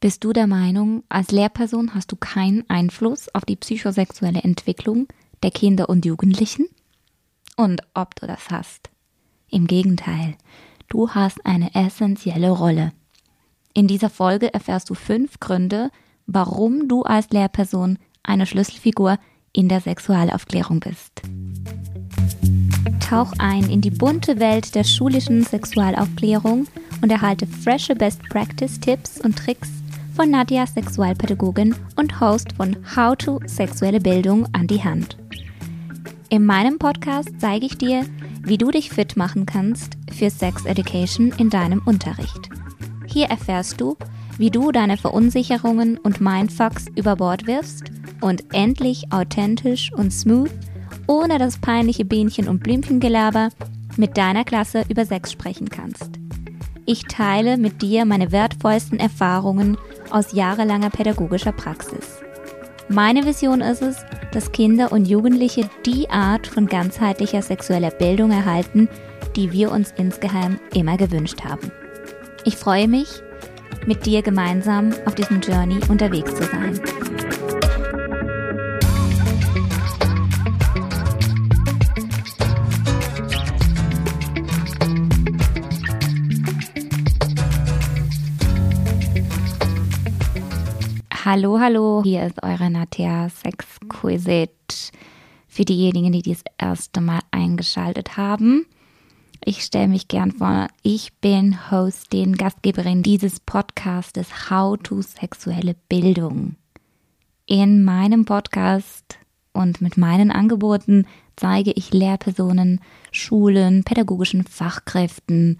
Bist du der Meinung, als Lehrperson hast du keinen Einfluss auf die psychosexuelle Entwicklung der Kinder und Jugendlichen? Und ob du das hast? Im Gegenteil, du hast eine essentielle Rolle. In dieser Folge erfährst du fünf Gründe, warum du als Lehrperson eine Schlüsselfigur in der Sexualaufklärung bist. Tauch ein in die bunte Welt der schulischen Sexualaufklärung und erhalte frische Best Practice Tipps und Tricks von Nadja, Sexualpädagogin und Host von How to Sexuelle Bildung an die Hand. In meinem Podcast zeige ich dir, wie du dich fit machen kannst für Sex Education in deinem Unterricht. Hier erfährst du, wie du deine Verunsicherungen und Mindfucks über Bord wirfst und endlich authentisch und smooth, ohne das peinliche Bienchen- und Blümchengelaber, mit deiner Klasse über Sex sprechen kannst. Ich teile mit dir meine wertvollsten Erfahrungen aus jahrelanger pädagogischer Praxis. Meine Vision ist es, dass Kinder und Jugendliche die Art von ganzheitlicher sexueller Bildung erhalten, die wir uns insgeheim immer gewünscht haben. Ich freue mich, mit dir gemeinsam auf diesem Journey unterwegs zu sein. Hallo, hallo, hier ist eure Natia Sexquisite. Für diejenigen, die das erste Mal eingeschaltet haben. Ich stelle mich gern vor. Ich bin Hostin, Gastgeberin dieses Podcastes How to Sexuelle Bildung. In meinem Podcast und mit meinen Angeboten zeige ich Lehrpersonen, Schulen, pädagogischen Fachkräften,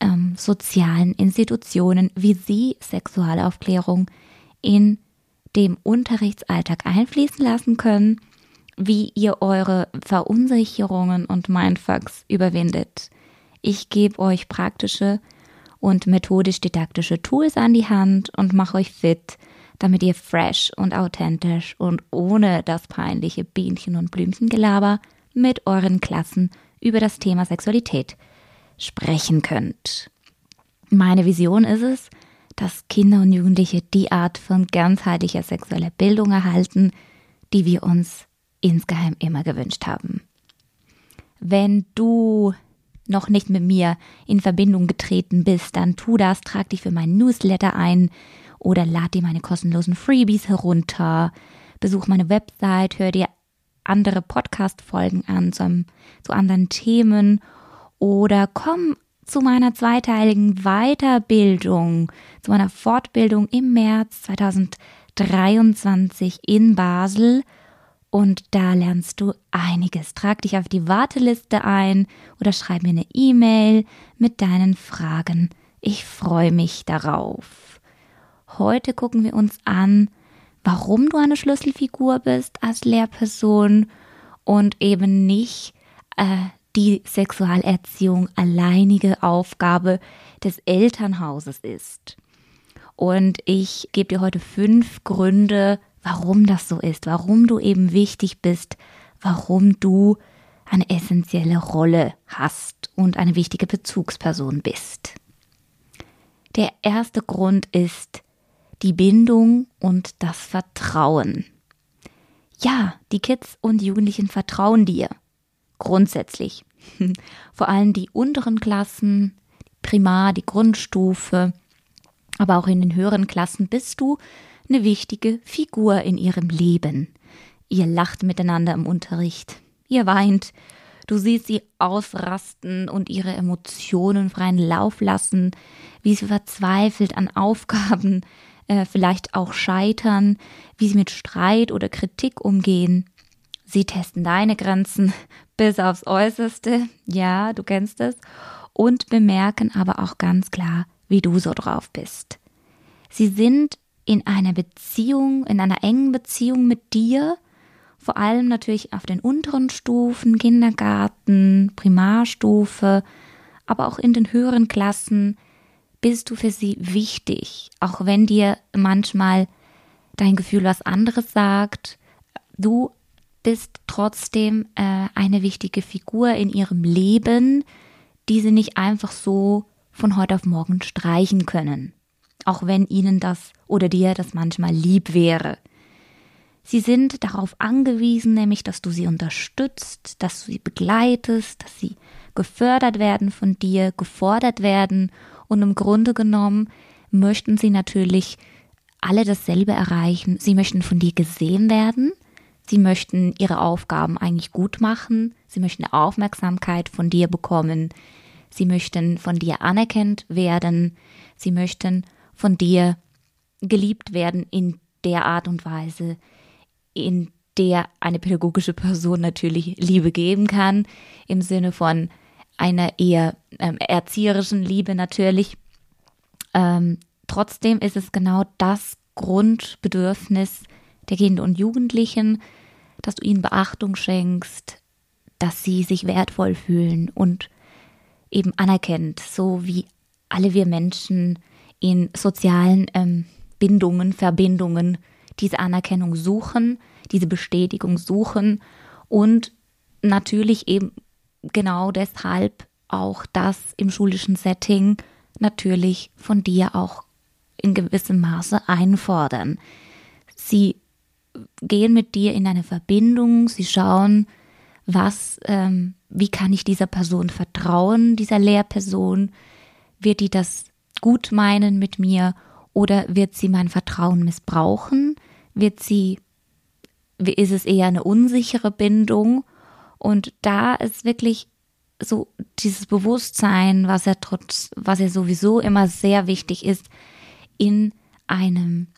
ähm, sozialen Institutionen, wie sie Sexualaufklärung in dem Unterrichtsalltag einfließen lassen können, wie ihr eure Verunsicherungen und Mindfucks überwindet. Ich gebe euch praktische und methodisch-didaktische Tools an die Hand und mache euch fit, damit ihr fresh und authentisch und ohne das peinliche Bienchen- und Blümchengelaber mit euren Klassen über das Thema Sexualität sprechen könnt. Meine Vision ist es, dass Kinder und Jugendliche die Art von ganzheitlicher sexueller Bildung erhalten, die wir uns insgeheim immer gewünscht haben. Wenn du noch nicht mit mir in Verbindung getreten bist, dann tu das, trag dich für meinen Newsletter ein oder lad dir meine kostenlosen Freebies herunter, besuch meine Website, hör dir andere Podcast-Folgen an zu, zu anderen Themen oder komm zu meiner zweiteiligen Weiterbildung, zu meiner Fortbildung im März 2023 in Basel. Und da lernst du einiges. Trag dich auf die Warteliste ein oder schreib mir eine E-Mail mit deinen Fragen. Ich freue mich darauf. Heute gucken wir uns an, warum du eine Schlüsselfigur bist als Lehrperson und eben nicht äh, die Sexualerziehung alleinige Aufgabe des Elternhauses ist. Und ich gebe dir heute fünf Gründe, warum das so ist, warum du eben wichtig bist, warum du eine essentielle Rolle hast und eine wichtige Bezugsperson bist. Der erste Grund ist die Bindung und das Vertrauen. Ja, die Kids und Jugendlichen vertrauen dir. Grundsätzlich. Vor allem die unteren Klassen, Primar, die Grundstufe, aber auch in den höheren Klassen bist du eine wichtige Figur in ihrem Leben. Ihr lacht miteinander im Unterricht, ihr weint, du siehst sie ausrasten und ihre Emotionen freien Lauf lassen, wie sie verzweifelt an Aufgaben äh, vielleicht auch scheitern, wie sie mit Streit oder Kritik umgehen. Sie testen deine Grenzen bis aufs Äußerste, ja, du kennst es, und bemerken aber auch ganz klar, wie du so drauf bist. Sie sind in einer Beziehung, in einer engen Beziehung mit dir, vor allem natürlich auf den unteren Stufen, Kindergarten, Primarstufe, aber auch in den höheren Klassen bist du für sie wichtig, auch wenn dir manchmal dein Gefühl was anderes sagt. Du bist trotzdem äh, eine wichtige Figur in ihrem Leben, die sie nicht einfach so von heute auf morgen streichen können. auch wenn ihnen das oder dir das manchmal lieb wäre. Sie sind darauf angewiesen, nämlich, dass du sie unterstützt, dass du sie begleitest, dass sie gefördert werden von dir, gefordert werden und im Grunde genommen möchten sie natürlich alle dasselbe erreichen. Sie möchten von dir gesehen werden, sie möchten ihre Aufgaben eigentlich gut machen, sie möchten Aufmerksamkeit von dir bekommen, sie möchten von dir anerkannt werden, sie möchten von dir geliebt werden in der Art und Weise, in der eine pädagogische Person natürlich Liebe geben kann, im Sinne von einer eher ähm, erzieherischen Liebe natürlich. Ähm, trotzdem ist es genau das Grundbedürfnis der Kinder und Jugendlichen, dass du ihnen Beachtung schenkst, dass sie sich wertvoll fühlen und eben anerkennt, so wie alle wir Menschen in sozialen ähm, Bindungen, Verbindungen diese Anerkennung suchen, diese Bestätigung suchen und natürlich eben genau deshalb auch das im schulischen Setting natürlich von dir auch in gewissem Maße einfordern. Sie gehen mit dir in eine Verbindung, sie schauen, was, ähm, wie kann ich dieser Person vertrauen, dieser Lehrperson, wird die das gut meinen mit mir oder wird sie mein Vertrauen missbrauchen? Wird sie, ist es eher eine unsichere Bindung? Und da ist wirklich so dieses Bewusstsein, was ja trotz, was ja sowieso immer sehr wichtig ist, in einem,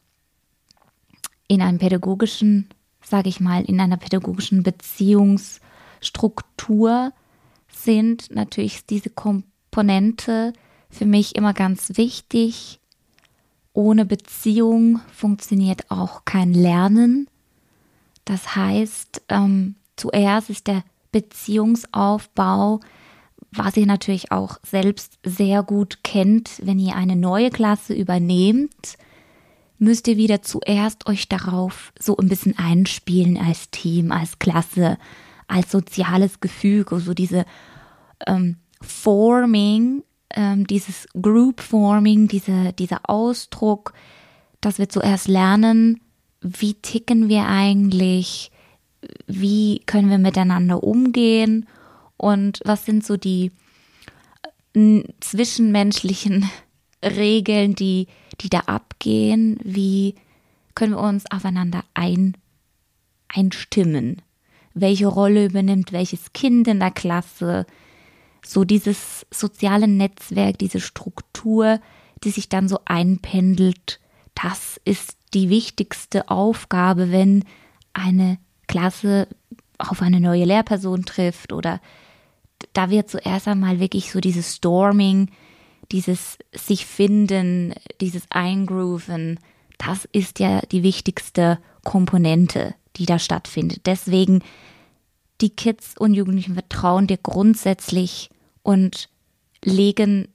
in einem pädagogischen, sage ich mal, in einer pädagogischen Beziehungsstruktur sind natürlich diese Komponente für mich immer ganz wichtig, ohne Beziehung funktioniert auch kein Lernen. Das heißt, ähm, zuerst ist der Beziehungsaufbau, was ihr natürlich auch selbst sehr gut kennt, wenn ihr eine neue Klasse übernehmt, müsst ihr wieder zuerst euch darauf so ein bisschen einspielen als Team, als Klasse, als soziales Gefüge, so diese ähm, Forming ähm, dieses Group Forming, diese, dieser Ausdruck, dass wir zuerst lernen, wie ticken wir eigentlich, wie können wir miteinander umgehen und was sind so die äh, zwischenmenschlichen Regeln, die, die da abgehen, wie können wir uns aufeinander ein, einstimmen, welche Rolle übernimmt welches Kind in der Klasse, so dieses soziale Netzwerk, diese Struktur, die sich dann so einpendelt, das ist die wichtigste Aufgabe, wenn eine Klasse auf eine neue Lehrperson trifft oder da wird zuerst einmal wirklich so dieses Storming, dieses sich finden, dieses Eingrooven, das ist ja die wichtigste Komponente, die da stattfindet. Deswegen die Kids und Jugendlichen vertrauen dir grundsätzlich und legen,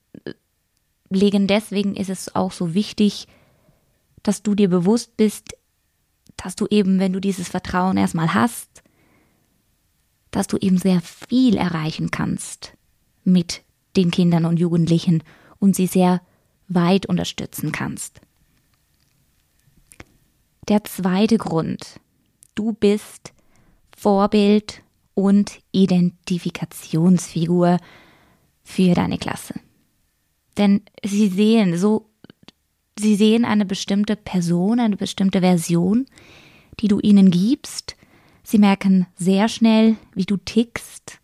legen deswegen ist es auch so wichtig, dass du dir bewusst bist, dass du eben, wenn du dieses Vertrauen erstmal hast, dass du eben sehr viel erreichen kannst mit den Kindern und Jugendlichen und sie sehr weit unterstützen kannst. Der zweite Grund. Du bist Vorbild und Identifikationsfigur für deine Klasse. Denn sie sehen so, sie sehen eine bestimmte Person, eine bestimmte Version, die du ihnen gibst. Sie merken sehr schnell, wie du tickst,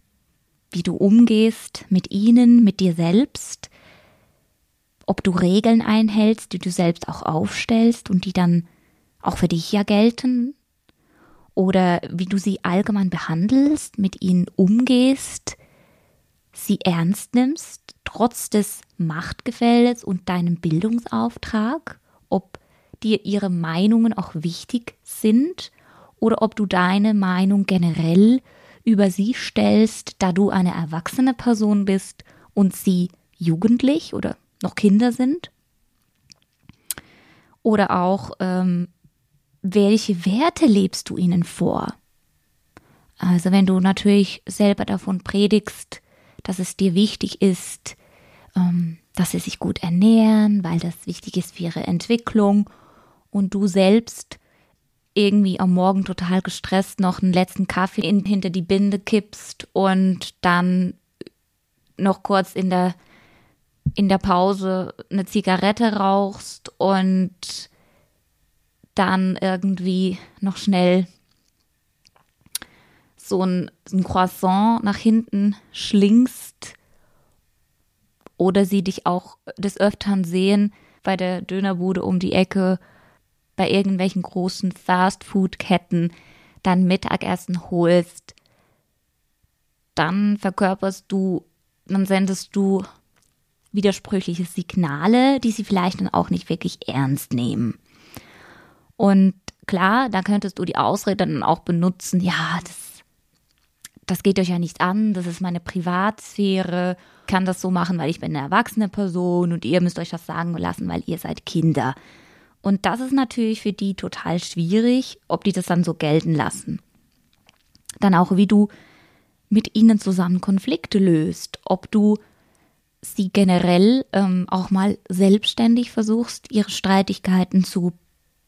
wie du umgehst mit ihnen, mit dir selbst, ob du Regeln einhältst, die du selbst auch aufstellst und die dann auch für dich ja gelten, oder wie du sie allgemein behandelst, mit ihnen umgehst, sie ernst nimmst, trotz des Machtgefälles und deinem Bildungsauftrag, ob dir ihre Meinungen auch wichtig sind oder ob du deine Meinung generell über sie stellst, da du eine erwachsene Person bist und sie jugendlich oder noch Kinder sind. Oder auch ähm, welche Werte lebst du ihnen vor? Also wenn du natürlich selber davon predigst, dass es dir wichtig ist, ähm, dass sie sich gut ernähren, weil das wichtig ist für ihre Entwicklung und du selbst irgendwie am Morgen total gestresst noch einen letzten Kaffee in, hinter die Binde kippst und dann noch kurz in der in der Pause eine Zigarette rauchst und dann irgendwie noch schnell so ein, ein Croissant nach hinten schlingst oder sie dich auch des Öfteren sehen bei der Dönerbude um die Ecke, bei irgendwelchen großen Fast-Food-Ketten dein Mittagessen holst, dann verkörperst du, dann sendest du widersprüchliche Signale, die sie vielleicht dann auch nicht wirklich ernst nehmen. Und klar, da könntest du die Ausrede dann auch benutzen, ja, das, das geht euch ja nicht an, das ist meine Privatsphäre, kann das so machen, weil ich bin eine erwachsene Person und ihr müsst euch das sagen lassen, weil ihr seid Kinder. Und das ist natürlich für die total schwierig, ob die das dann so gelten lassen. Dann auch, wie du mit ihnen zusammen Konflikte löst, ob du sie generell ähm, auch mal selbstständig versuchst, ihre Streitigkeiten zu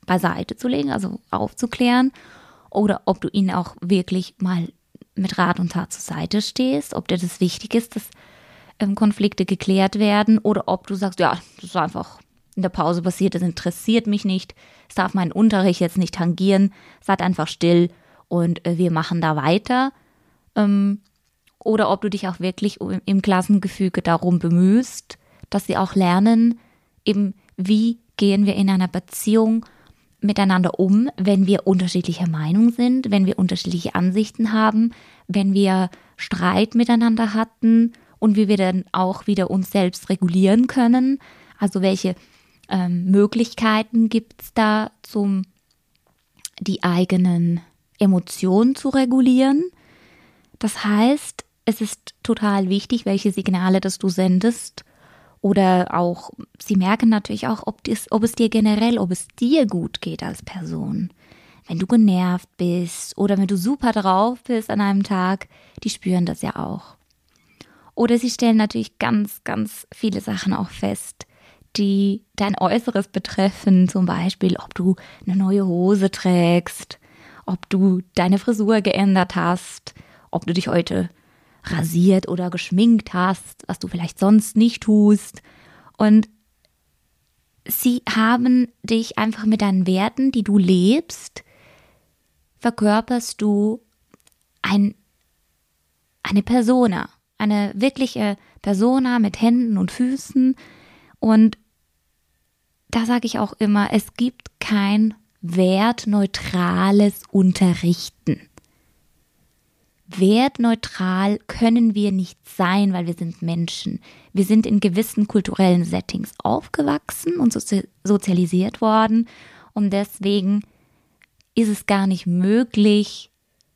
beiseite zu legen, also aufzuklären, oder ob du ihnen auch wirklich mal mit Rat und Tat zur Seite stehst, ob dir das wichtig ist, dass ähm, Konflikte geklärt werden, oder ob du sagst, ja, das ist einfach in der Pause passiert, das interessiert mich nicht, es darf meinen Unterricht jetzt nicht tangieren, seid einfach still und äh, wir machen da weiter. Ähm, oder ob du dich auch wirklich im Klassengefüge darum bemühst, dass sie auch lernen, eben wie gehen wir in einer Beziehung miteinander um, wenn wir unterschiedlicher Meinung sind, wenn wir unterschiedliche Ansichten haben, wenn wir Streit miteinander hatten und wie wir dann auch wieder uns selbst regulieren können. Also welche ähm, Möglichkeiten gibt es da, zum die eigenen Emotionen zu regulieren. Das heißt, es ist total wichtig, welche Signale das du sendest. Oder auch, sie merken natürlich auch, ob, dies, ob es dir generell, ob es dir gut geht als Person. Wenn du genervt bist oder wenn du super drauf bist an einem Tag, die spüren das ja auch. Oder sie stellen natürlich ganz, ganz viele Sachen auch fest, die dein Äußeres betreffen. Zum Beispiel, ob du eine neue Hose trägst, ob du deine Frisur geändert hast, ob du dich heute rasiert oder geschminkt hast, was du vielleicht sonst nicht tust. Und sie haben dich einfach mit deinen Werten, die du lebst, verkörperst du ein, eine Persona, eine wirkliche Persona mit Händen und Füßen. Und da sage ich auch immer, es gibt kein wertneutrales Unterrichten wertneutral können wir nicht sein, weil wir sind Menschen. Wir sind in gewissen kulturellen Settings aufgewachsen und sozialisiert worden und deswegen ist es gar nicht möglich,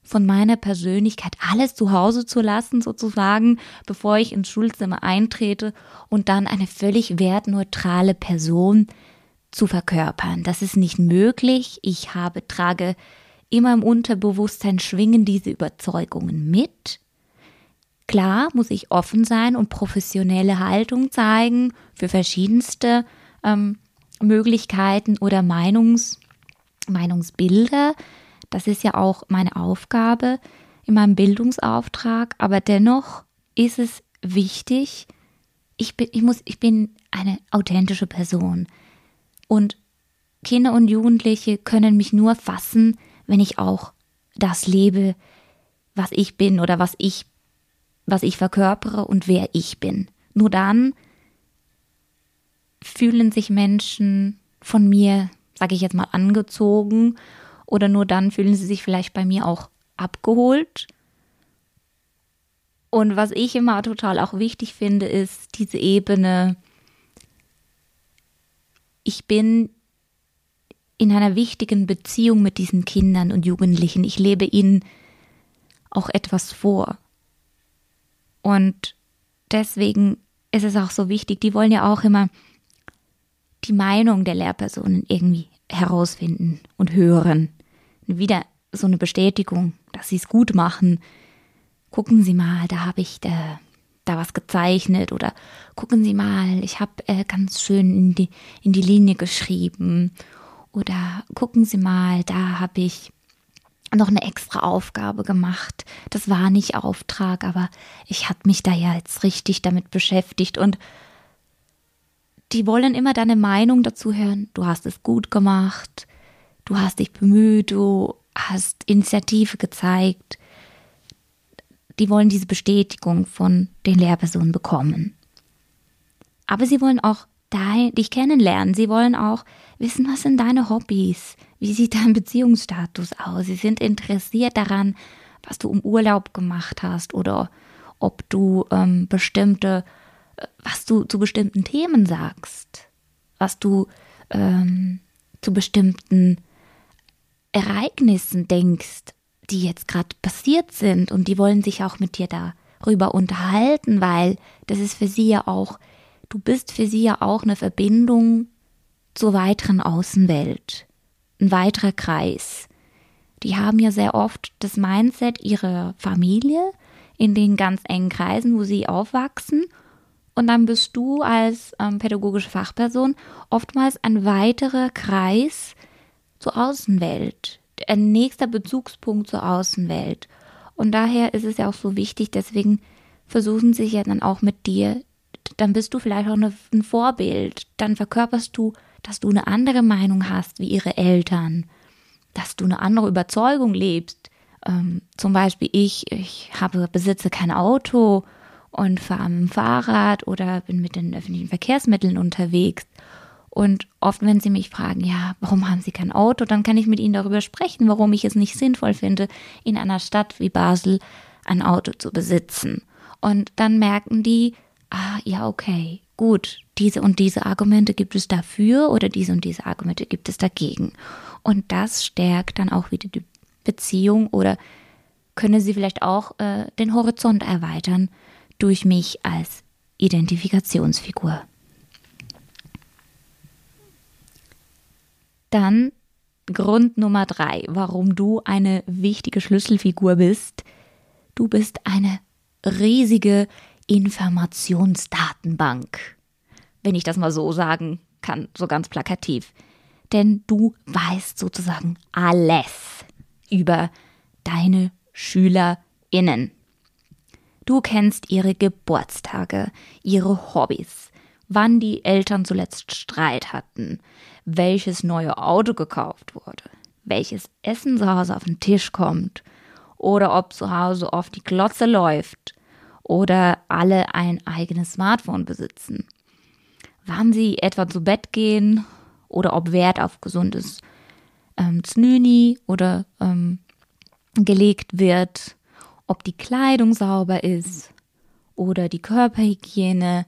von meiner Persönlichkeit alles zu Hause zu lassen, sozusagen, bevor ich ins Schulzimmer eintrete und dann eine völlig wertneutrale Person zu verkörpern. Das ist nicht möglich. Ich habe, trage Immer im Unterbewusstsein schwingen diese Überzeugungen mit. Klar muss ich offen sein und professionelle Haltung zeigen für verschiedenste ähm, Möglichkeiten oder Meinungs, Meinungsbilder. Das ist ja auch meine Aufgabe in meinem Bildungsauftrag. Aber dennoch ist es wichtig, ich bin, ich muss, ich bin eine authentische Person. Und Kinder und Jugendliche können mich nur fassen, wenn ich auch das lebe, was ich bin oder was ich, was ich verkörpere und wer ich bin. Nur dann fühlen sich Menschen von mir, sage ich jetzt mal, angezogen oder nur dann fühlen sie sich vielleicht bei mir auch abgeholt. Und was ich immer total auch wichtig finde, ist diese Ebene, ich bin in einer wichtigen Beziehung mit diesen Kindern und Jugendlichen. Ich lebe ihnen auch etwas vor. Und deswegen ist es auch so wichtig, die wollen ja auch immer die Meinung der Lehrpersonen irgendwie herausfinden und hören. Wieder so eine Bestätigung, dass sie es gut machen. Gucken Sie mal, da habe ich, da, da was gezeichnet oder gucken Sie mal, ich habe äh, ganz schön in die, in die Linie geschrieben oder gucken Sie mal, da habe ich noch eine extra Aufgabe gemacht. Das war nicht Auftrag, aber ich habe mich da ja jetzt richtig damit beschäftigt und die wollen immer deine Meinung dazu hören. Du hast es gut gemacht, du hast dich bemüht, du hast Initiative gezeigt. Die wollen diese Bestätigung von den Lehrpersonen bekommen. Aber sie wollen auch dich kennenlernen. Sie wollen auch wissen, was sind deine Hobbys? Wie sieht dein Beziehungsstatus aus? Sie sind interessiert daran, was du im Urlaub gemacht hast oder ob du ähm, bestimmte, äh, was du zu bestimmten Themen sagst, was du ähm, zu bestimmten Ereignissen denkst, die jetzt gerade passiert sind und die wollen sich auch mit dir darüber unterhalten, weil das ist für sie ja auch, du bist für sie ja auch eine Verbindung zur weiteren Außenwelt, ein weiterer Kreis. Die haben ja sehr oft das Mindset ihrer Familie in den ganz engen Kreisen, wo sie aufwachsen. Und dann bist du als ähm, pädagogische Fachperson oftmals ein weiterer Kreis zur Außenwelt, ein nächster Bezugspunkt zur Außenwelt. Und daher ist es ja auch so wichtig, deswegen versuchen sie ja dann auch mit dir, dann bist du vielleicht auch eine, ein Vorbild, dann verkörperst du, dass du eine andere Meinung hast wie ihre Eltern, dass du eine andere Überzeugung lebst. Ähm, zum Beispiel ich, ich habe, besitze kein Auto und fahre dem Fahrrad oder bin mit den öffentlichen Verkehrsmitteln unterwegs. Und oft, wenn sie mich fragen, ja, warum haben sie kein Auto, dann kann ich mit ihnen darüber sprechen, warum ich es nicht sinnvoll finde, in einer Stadt wie Basel ein Auto zu besitzen. Und dann merken die, ah, ja, okay, gut, diese und diese Argumente gibt es dafür oder diese und diese Argumente gibt es dagegen. Und das stärkt dann auch wieder die Beziehung oder könne sie vielleicht auch äh, den Horizont erweitern durch mich als Identifikationsfigur. Dann Grund Nummer drei, warum du eine wichtige Schlüsselfigur bist. Du bist eine riesige Informationsdatenbank. Wenn ich das mal so sagen kann, so ganz plakativ. Denn du weißt sozusagen alles über deine SchülerInnen. Du kennst ihre Geburtstage, ihre Hobbys, wann die Eltern zuletzt Streit hatten, welches neue Auto gekauft wurde, welches Essen zu Hause auf den Tisch kommt oder ob zu Hause oft die Glotze läuft oder alle ein eigenes Smartphone besitzen, wann sie etwa zu Bett gehen oder ob Wert auf gesundes ähm, Znüni oder ähm, gelegt wird, ob die Kleidung sauber ist oder die Körperhygiene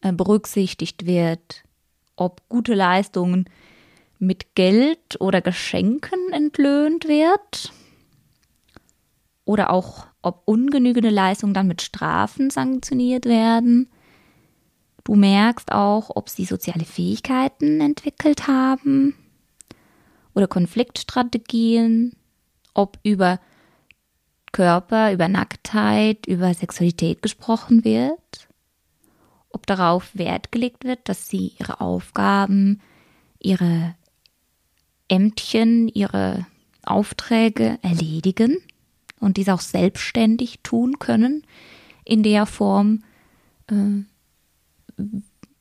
äh, berücksichtigt wird, ob gute Leistungen mit Geld oder Geschenken entlöhnt wird oder auch ob ungenügende Leistungen dann mit Strafen sanktioniert werden. Du merkst auch, ob sie soziale Fähigkeiten entwickelt haben oder Konfliktstrategien, ob über Körper, über Nacktheit, über Sexualität gesprochen wird ob darauf Wert gelegt wird, dass sie ihre Aufgaben, ihre Ämtchen, ihre Aufträge erledigen und dies auch selbstständig tun können, in der Form äh,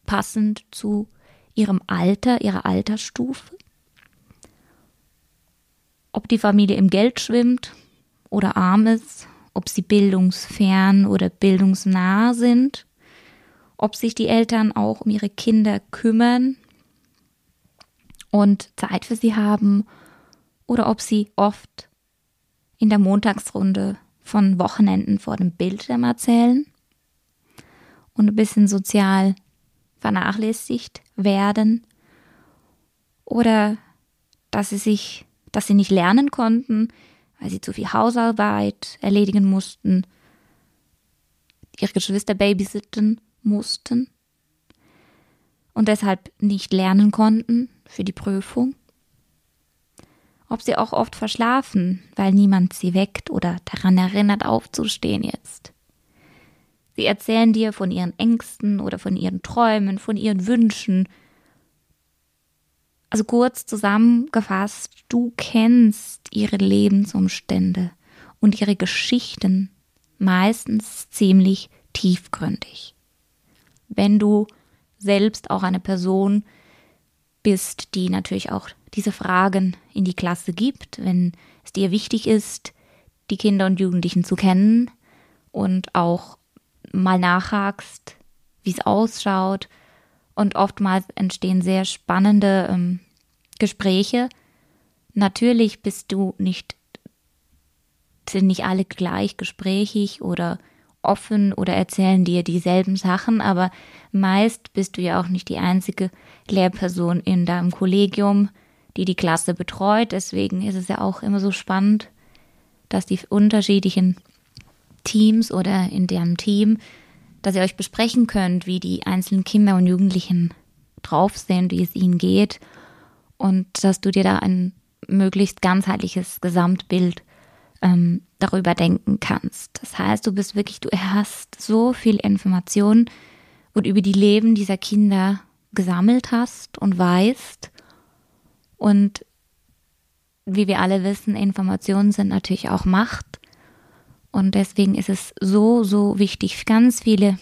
passend zu ihrem Alter, ihrer Altersstufe. Ob die Familie im Geld schwimmt oder arm ist, ob sie bildungsfern oder bildungsnah sind ob sich die Eltern auch um ihre Kinder kümmern und Zeit für sie haben oder ob sie oft in der Montagsrunde von Wochenenden vor dem Bildschirm erzählen und ein bisschen sozial vernachlässigt werden oder dass sie sich, dass sie nicht lernen konnten, weil sie zu viel Hausarbeit erledigen mussten, ihre Geschwister babysitten mussten und deshalb nicht lernen konnten für die Prüfung. Ob sie auch oft verschlafen, weil niemand sie weckt oder daran erinnert, aufzustehen jetzt. Sie erzählen dir von ihren Ängsten oder von ihren Träumen, von ihren Wünschen. Also kurz zusammengefasst, du kennst ihre Lebensumstände und ihre Geschichten meistens ziemlich tiefgründig. Wenn du selbst auch eine Person bist, die natürlich auch diese Fragen in die Klasse gibt, wenn es dir wichtig ist, die Kinder und Jugendlichen zu kennen und auch mal nachhakst, wie es ausschaut. Und oftmals entstehen sehr spannende ähm, Gespräche. Natürlich bist du nicht, sind nicht alle gleich gesprächig oder offen oder erzählen dir dieselben Sachen, aber meist bist du ja auch nicht die einzige Lehrperson in deinem Kollegium, die die Klasse betreut. Deswegen ist es ja auch immer so spannend, dass die unterschiedlichen Teams oder in deren Team, dass ihr euch besprechen könnt, wie die einzelnen Kinder und Jugendlichen drauf sind, wie es ihnen geht und dass du dir da ein möglichst ganzheitliches Gesamtbild ähm, darüber denken kannst. Das heißt, du bist wirklich, du hast so viel Information und über die Leben dieser Kinder gesammelt hast und weißt und wie wir alle wissen, Informationen sind natürlich auch Macht. Und deswegen ist es so, so wichtig, ganz viele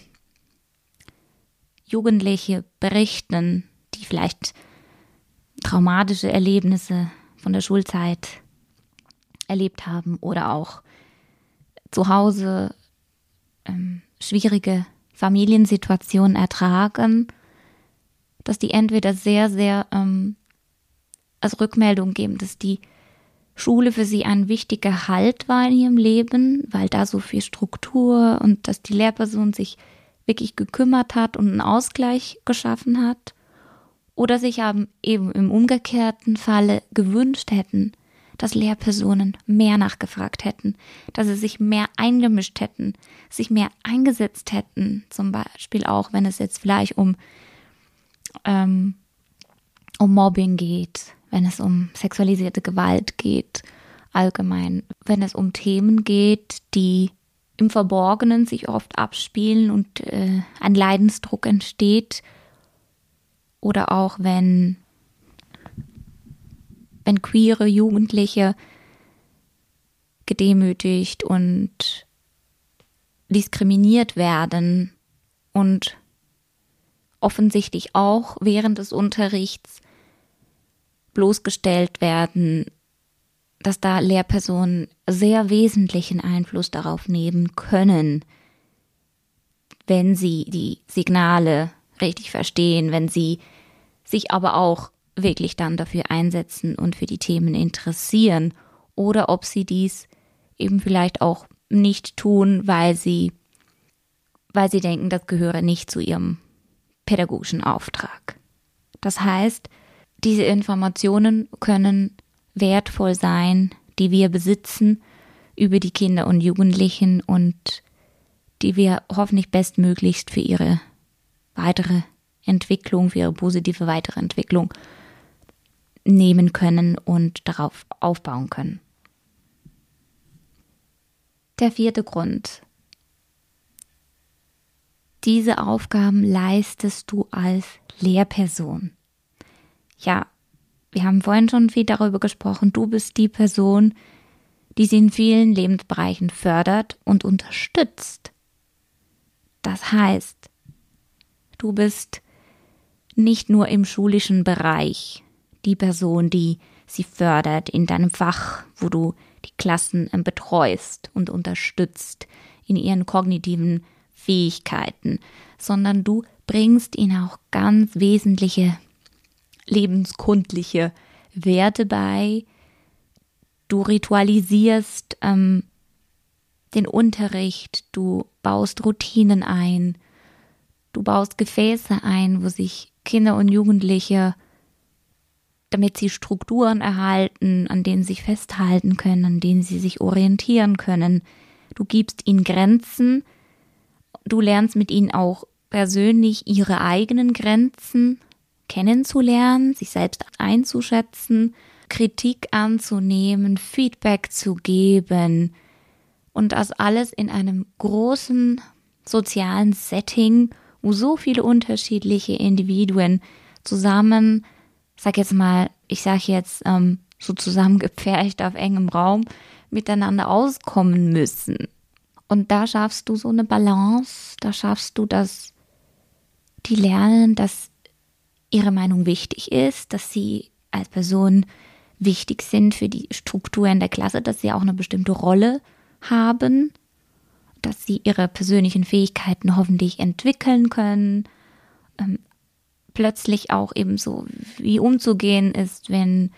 Jugendliche berichten, die vielleicht traumatische Erlebnisse von der Schulzeit erlebt haben oder auch zu Hause ähm, schwierige Familiensituationen ertragen, dass die entweder sehr, sehr ähm, als Rückmeldung geben, dass die Schule für sie ein wichtiger Halt war in ihrem Leben, weil da so viel Struktur und dass die Lehrperson sich wirklich gekümmert hat und einen Ausgleich geschaffen hat. Oder sich haben eben im umgekehrten Falle gewünscht hätten, dass Lehrpersonen mehr nachgefragt hätten, dass sie sich mehr eingemischt hätten, sich mehr eingesetzt hätten, zum Beispiel auch, wenn es jetzt vielleicht um, ähm, um Mobbing geht, wenn es um sexualisierte Gewalt geht, allgemein, wenn es um Themen geht, die im Verborgenen sich oft abspielen und äh, ein Leidensdruck entsteht, oder auch wenn, wenn queere Jugendliche gedemütigt und diskriminiert werden und offensichtlich auch während des Unterrichts bloßgestellt werden, dass da Lehrpersonen sehr wesentlichen Einfluss darauf nehmen können, wenn sie die Signale richtig verstehen, wenn sie sich aber auch wirklich dann dafür einsetzen und für die Themen interessieren oder ob sie dies eben vielleicht auch nicht tun, weil sie weil sie denken, das gehöre nicht zu ihrem pädagogischen Auftrag. Das heißt, diese Informationen können wertvoll sein, die wir besitzen über die Kinder und Jugendlichen und die wir hoffentlich bestmöglichst für ihre weitere Entwicklung, für ihre positive weitere Entwicklung nehmen können und darauf aufbauen können. Der vierte Grund. Diese Aufgaben leistest du als Lehrperson ja, wir haben vorhin schon viel darüber gesprochen, du bist die Person, die sie in vielen Lebensbereichen fördert und unterstützt. Das heißt, du bist nicht nur im schulischen Bereich die Person, die sie fördert in deinem Fach, wo du die Klassen betreust und unterstützt in ihren kognitiven Fähigkeiten, sondern du bringst ihnen auch ganz wesentliche lebenskundliche Werte bei. Du ritualisierst ähm, den Unterricht, du baust Routinen ein, du baust Gefäße ein, wo sich Kinder und Jugendliche, damit sie Strukturen erhalten, an denen sie sich festhalten können, an denen sie sich orientieren können. Du gibst ihnen Grenzen, du lernst mit ihnen auch persönlich ihre eigenen Grenzen kennenzulernen, sich selbst einzuschätzen, Kritik anzunehmen, Feedback zu geben und das alles in einem großen sozialen Setting, wo so viele unterschiedliche Individuen zusammen, sag jetzt mal, ich sag jetzt ähm, so zusammengepfercht auf engem Raum miteinander auskommen müssen. Und da schaffst du so eine Balance, da schaffst du, dass die lernen, dass ihre Meinung wichtig ist, dass sie als Person wichtig sind für die Struktur in der Klasse, dass sie auch eine bestimmte Rolle haben, dass sie ihre persönlichen Fähigkeiten hoffentlich entwickeln können, ähm, plötzlich auch eben so, wie umzugehen ist, wenn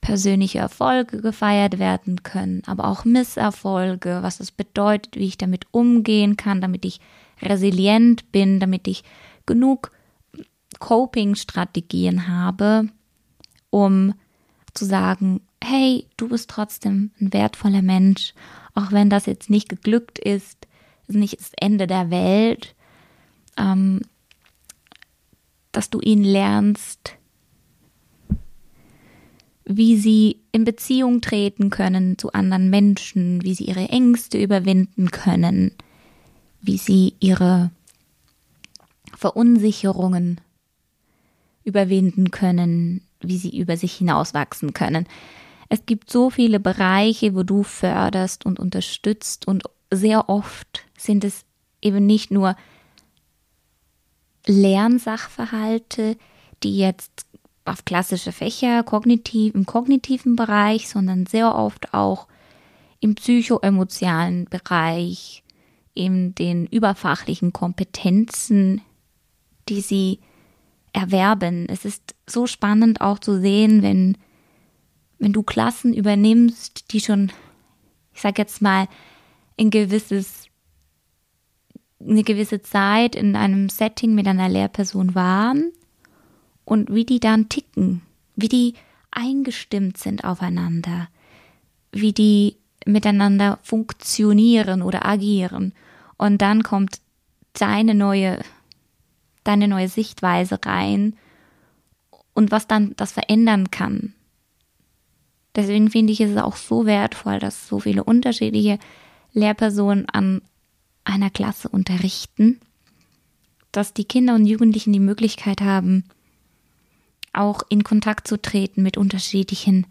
persönliche Erfolge gefeiert werden können, aber auch Misserfolge, was das bedeutet, wie ich damit umgehen kann, damit ich resilient bin, damit ich genug Coping-Strategien habe, um zu sagen, hey, du bist trotzdem ein wertvoller Mensch, auch wenn das jetzt nicht geglückt ist, ist nicht das Ende der Welt, ähm, dass du ihn lernst, wie sie in Beziehung treten können zu anderen Menschen, wie sie ihre Ängste überwinden können, wie sie ihre Verunsicherungen überwinden können, wie sie über sich hinauswachsen können. Es gibt so viele Bereiche, wo du förderst und unterstützt und sehr oft sind es eben nicht nur Lernsachverhalte, die jetzt auf klassische Fächer kognitiv, im kognitiven Bereich, sondern sehr oft auch im psychoemotionalen Bereich, in den überfachlichen Kompetenzen, die sie erwerben. Es ist so spannend auch zu sehen, wenn, wenn du Klassen übernimmst, die schon, ich sag jetzt mal, ein gewisses, eine gewisse Zeit in einem Setting mit einer Lehrperson waren und wie die dann ticken, wie die eingestimmt sind aufeinander, wie die miteinander funktionieren oder agieren. Und dann kommt deine neue deine neue Sichtweise rein und was dann das verändern kann. Deswegen finde ich es auch so wertvoll, dass so viele unterschiedliche Lehrpersonen an einer Klasse unterrichten, dass die Kinder und Jugendlichen die Möglichkeit haben, auch in Kontakt zu treten mit unterschiedlichen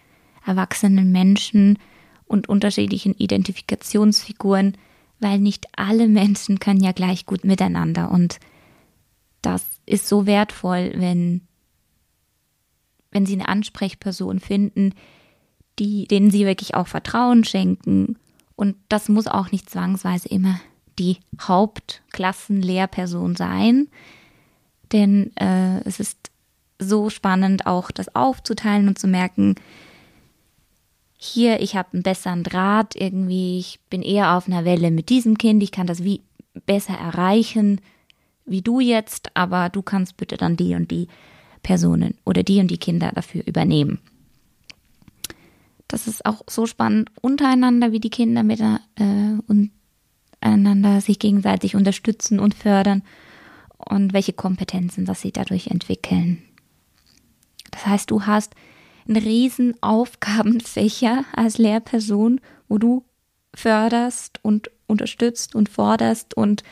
erwachsenen Menschen und unterschiedlichen Identifikationsfiguren, weil nicht alle Menschen können ja gleich gut miteinander und das ist so wertvoll, wenn, wenn sie eine Ansprechperson finden, die, denen sie wirklich auch Vertrauen schenken. Und das muss auch nicht zwangsweise immer die Hauptklassenlehrperson sein, denn äh, es ist so spannend, auch das aufzuteilen und zu merken, hier, ich habe einen besseren Draht, irgendwie, ich bin eher auf einer Welle mit diesem Kind, ich kann das wie besser erreichen wie du jetzt, aber du kannst bitte dann die und die Personen oder die und die Kinder dafür übernehmen. Das ist auch so spannend untereinander, wie die Kinder miteinander äh, sich gegenseitig unterstützen und fördern und welche Kompetenzen, dass sie dadurch entwickeln. Das heißt, du hast einen riesen Aufgabenfächer als Lehrperson, wo du förderst und unterstützt und forderst und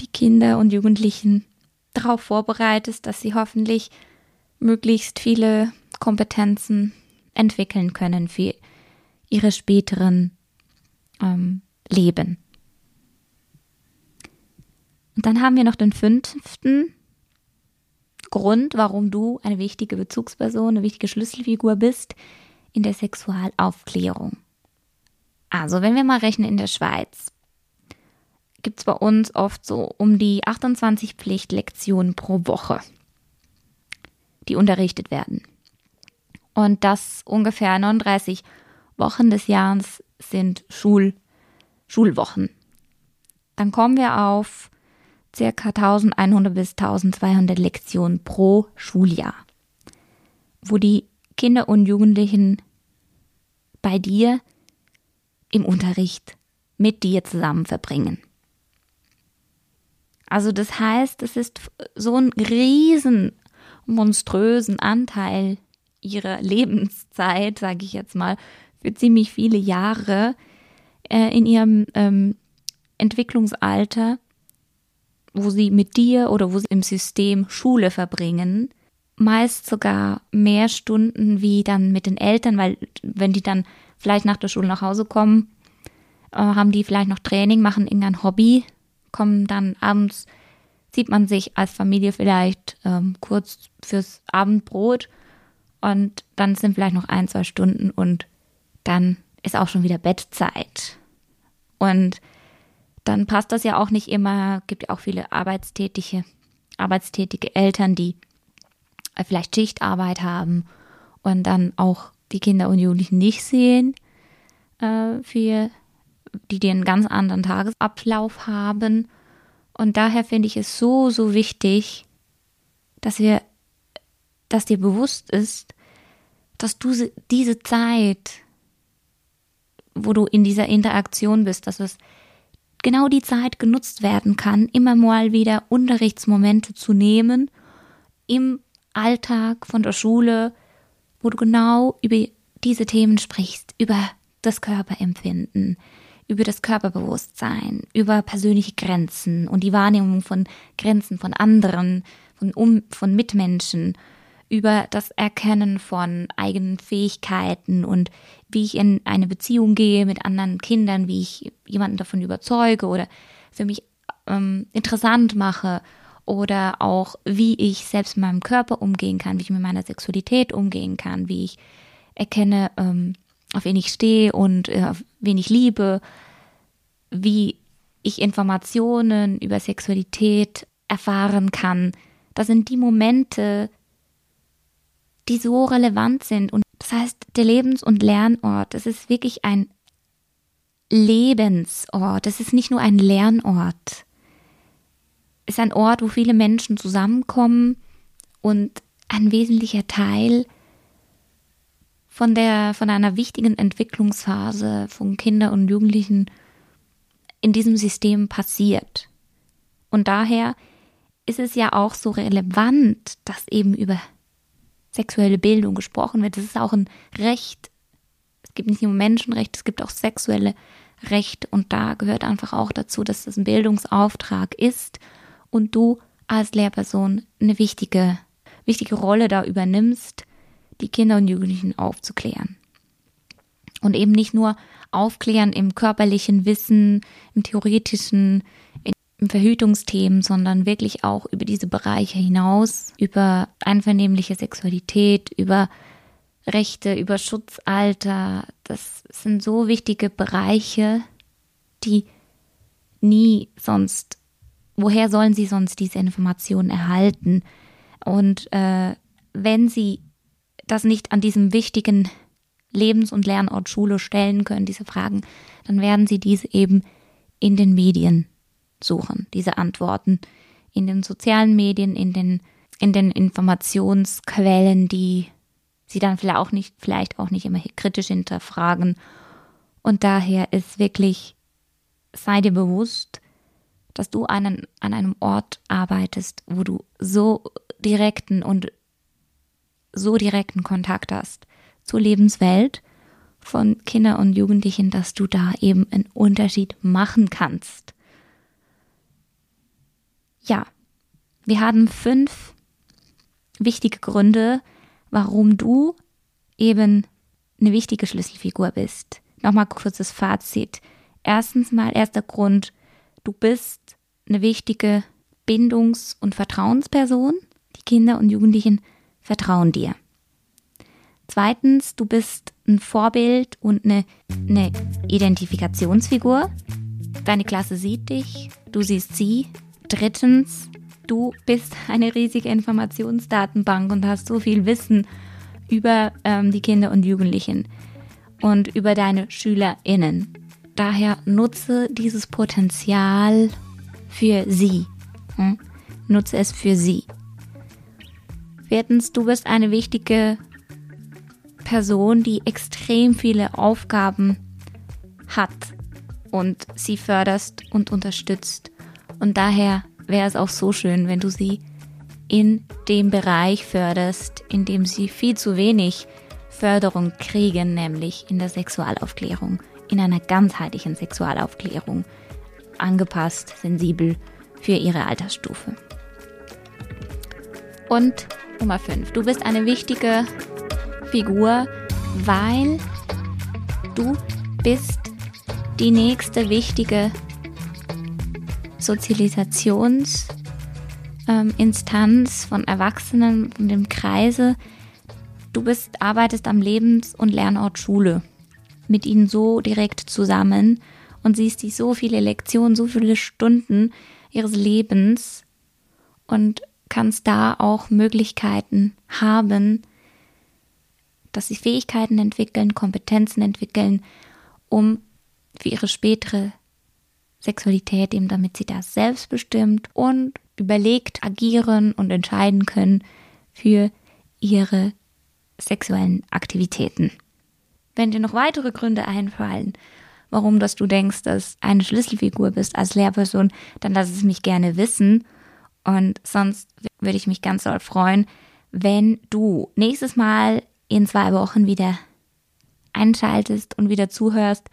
die Kinder und Jugendlichen darauf vorbereitest, dass sie hoffentlich möglichst viele Kompetenzen entwickeln können für ihre späteren ähm, Leben. Und dann haben wir noch den fünften Grund, warum du eine wichtige Bezugsperson, eine wichtige Schlüsselfigur bist in der Sexualaufklärung. Also, wenn wir mal rechnen in der Schweiz, gibt es bei uns oft so um die 28 Pflichtlektionen pro Woche, die unterrichtet werden. Und das ungefähr 39 Wochen des Jahres sind Schul Schulwochen. Dann kommen wir auf circa 1100 bis 1200 Lektionen pro Schuljahr, wo die Kinder und Jugendlichen bei dir im Unterricht mit dir zusammen verbringen. Also das heißt, es ist so ein riesen monströsen Anteil ihrer Lebenszeit, sage ich jetzt mal, für ziemlich viele Jahre äh, in ihrem ähm, Entwicklungsalter, wo sie mit dir oder wo sie im System Schule verbringen, meist sogar mehr Stunden wie dann mit den Eltern, weil wenn die dann vielleicht nach der Schule nach Hause kommen, äh, haben die vielleicht noch Training, machen irgendein Hobby, kommen dann abends, sieht man sich als Familie vielleicht ähm, kurz fürs Abendbrot und dann sind vielleicht noch ein, zwei Stunden und dann ist auch schon wieder Bettzeit. Und dann passt das ja auch nicht immer. Gibt ja auch viele arbeitstätige, arbeitstätige Eltern, die äh, vielleicht Schichtarbeit haben und dann auch die Kinder und Jugendlichen nicht sehen, äh, für die den ganz anderen Tagesablauf haben. Und daher finde ich es so, so wichtig, dass wir, dass dir bewusst ist, dass du diese Zeit, wo du in dieser Interaktion bist, dass es genau die Zeit genutzt werden kann, immer mal wieder Unterrichtsmomente zu nehmen im Alltag von der Schule, wo du genau über diese Themen sprichst, über das Körperempfinden, über das Körperbewusstsein, über persönliche Grenzen und die Wahrnehmung von Grenzen von anderen, von, um, von Mitmenschen, über das Erkennen von eigenen Fähigkeiten und wie ich in eine Beziehung gehe mit anderen Kindern, wie ich jemanden davon überzeuge oder für mich ähm, interessant mache oder auch wie ich selbst mit meinem Körper umgehen kann, wie ich mit meiner Sexualität umgehen kann, wie ich erkenne, ähm, auf wen ich stehe und äh, auf wen ich liebe, wie ich Informationen über Sexualität erfahren kann. Das sind die Momente, die so relevant sind. Und das heißt, der Lebens- und Lernort, das ist wirklich ein Lebensort. Das ist nicht nur ein Lernort. Es ist ein Ort, wo viele Menschen zusammenkommen und ein wesentlicher Teil von der, von einer wichtigen Entwicklungsphase von Kindern und Jugendlichen in diesem System passiert. Und daher ist es ja auch so relevant, dass eben über sexuelle Bildung gesprochen wird. Das ist auch ein Recht. Es gibt nicht nur Menschenrecht, es gibt auch sexuelle Recht. Und da gehört einfach auch dazu, dass das ein Bildungsauftrag ist und du als Lehrperson eine wichtige, wichtige Rolle da übernimmst, die Kinder und Jugendlichen aufzuklären. Und eben nicht nur aufklären im körperlichen Wissen, im theoretischen, Verhütungsthemen, sondern wirklich auch über diese Bereiche hinaus, über einvernehmliche Sexualität, über Rechte, über Schutzalter. Das sind so wichtige Bereiche, die nie sonst, woher sollen sie sonst diese Informationen erhalten? Und äh, wenn sie das nicht an diesem wichtigen Lebens- und Lernort Schule stellen können, diese Fragen, dann werden sie diese eben in den Medien suchen, diese Antworten in den sozialen Medien, in den, in den Informationsquellen, die sie dann vielleicht auch nicht, vielleicht auch nicht immer kritisch hinterfragen. Und daher ist wirklich, sei dir bewusst, dass du einen, an einem Ort arbeitest, wo du so direkten und so direkten Kontakt hast zur Lebenswelt von Kindern und Jugendlichen, dass du da eben einen Unterschied machen kannst. Ja, wir haben fünf wichtige Gründe, warum du eben eine wichtige Schlüsselfigur bist. Nochmal kurzes Fazit. Erstens mal, erster Grund, du bist eine wichtige Bindungs- und Vertrauensperson. Die Kinder und Jugendlichen vertrauen dir. Zweitens, du bist ein Vorbild und eine, eine Identifikationsfigur. Deine Klasse sieht dich, du siehst sie, Drittens, du bist eine riesige Informationsdatenbank und hast so viel Wissen über ähm, die Kinder und Jugendlichen und über deine SchülerInnen. Daher nutze dieses Potenzial für sie. Hm? Nutze es für sie. Viertens, du bist eine wichtige Person, die extrem viele Aufgaben hat und sie förderst und unterstützt. Und daher wäre es auch so schön, wenn du sie in dem Bereich förderst, in dem sie viel zu wenig Förderung kriegen, nämlich in der Sexualaufklärung, in einer ganzheitlichen Sexualaufklärung, angepasst, sensibel für ihre Altersstufe. Und Nummer 5. Du bist eine wichtige Figur, weil du bist die nächste wichtige Sozialisationsinstanz ähm, von Erwachsenen in dem Kreise. Du bist, arbeitest am Lebens- und Lernort Schule mit ihnen so direkt zusammen und siehst die so viele Lektionen, so viele Stunden ihres Lebens und kannst da auch Möglichkeiten haben, dass sie Fähigkeiten entwickeln, Kompetenzen entwickeln, um für ihre spätere Sexualität, eben damit sie das selbstbestimmt und überlegt agieren und entscheiden können für ihre sexuellen Aktivitäten. Wenn dir noch weitere Gründe einfallen, warum dass du denkst, dass eine Schlüsselfigur bist als Lehrperson, dann lass es mich gerne wissen. Und sonst würde ich mich ganz doll freuen, wenn du nächstes Mal in zwei Wochen wieder einschaltest und wieder zuhörst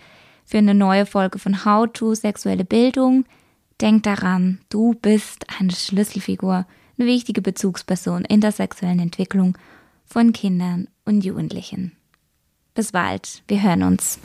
für eine neue Folge von How to Sexuelle Bildung. Denk daran, du bist eine Schlüsselfigur, eine wichtige Bezugsperson in der sexuellen Entwicklung von Kindern und Jugendlichen. Bis bald, wir hören uns.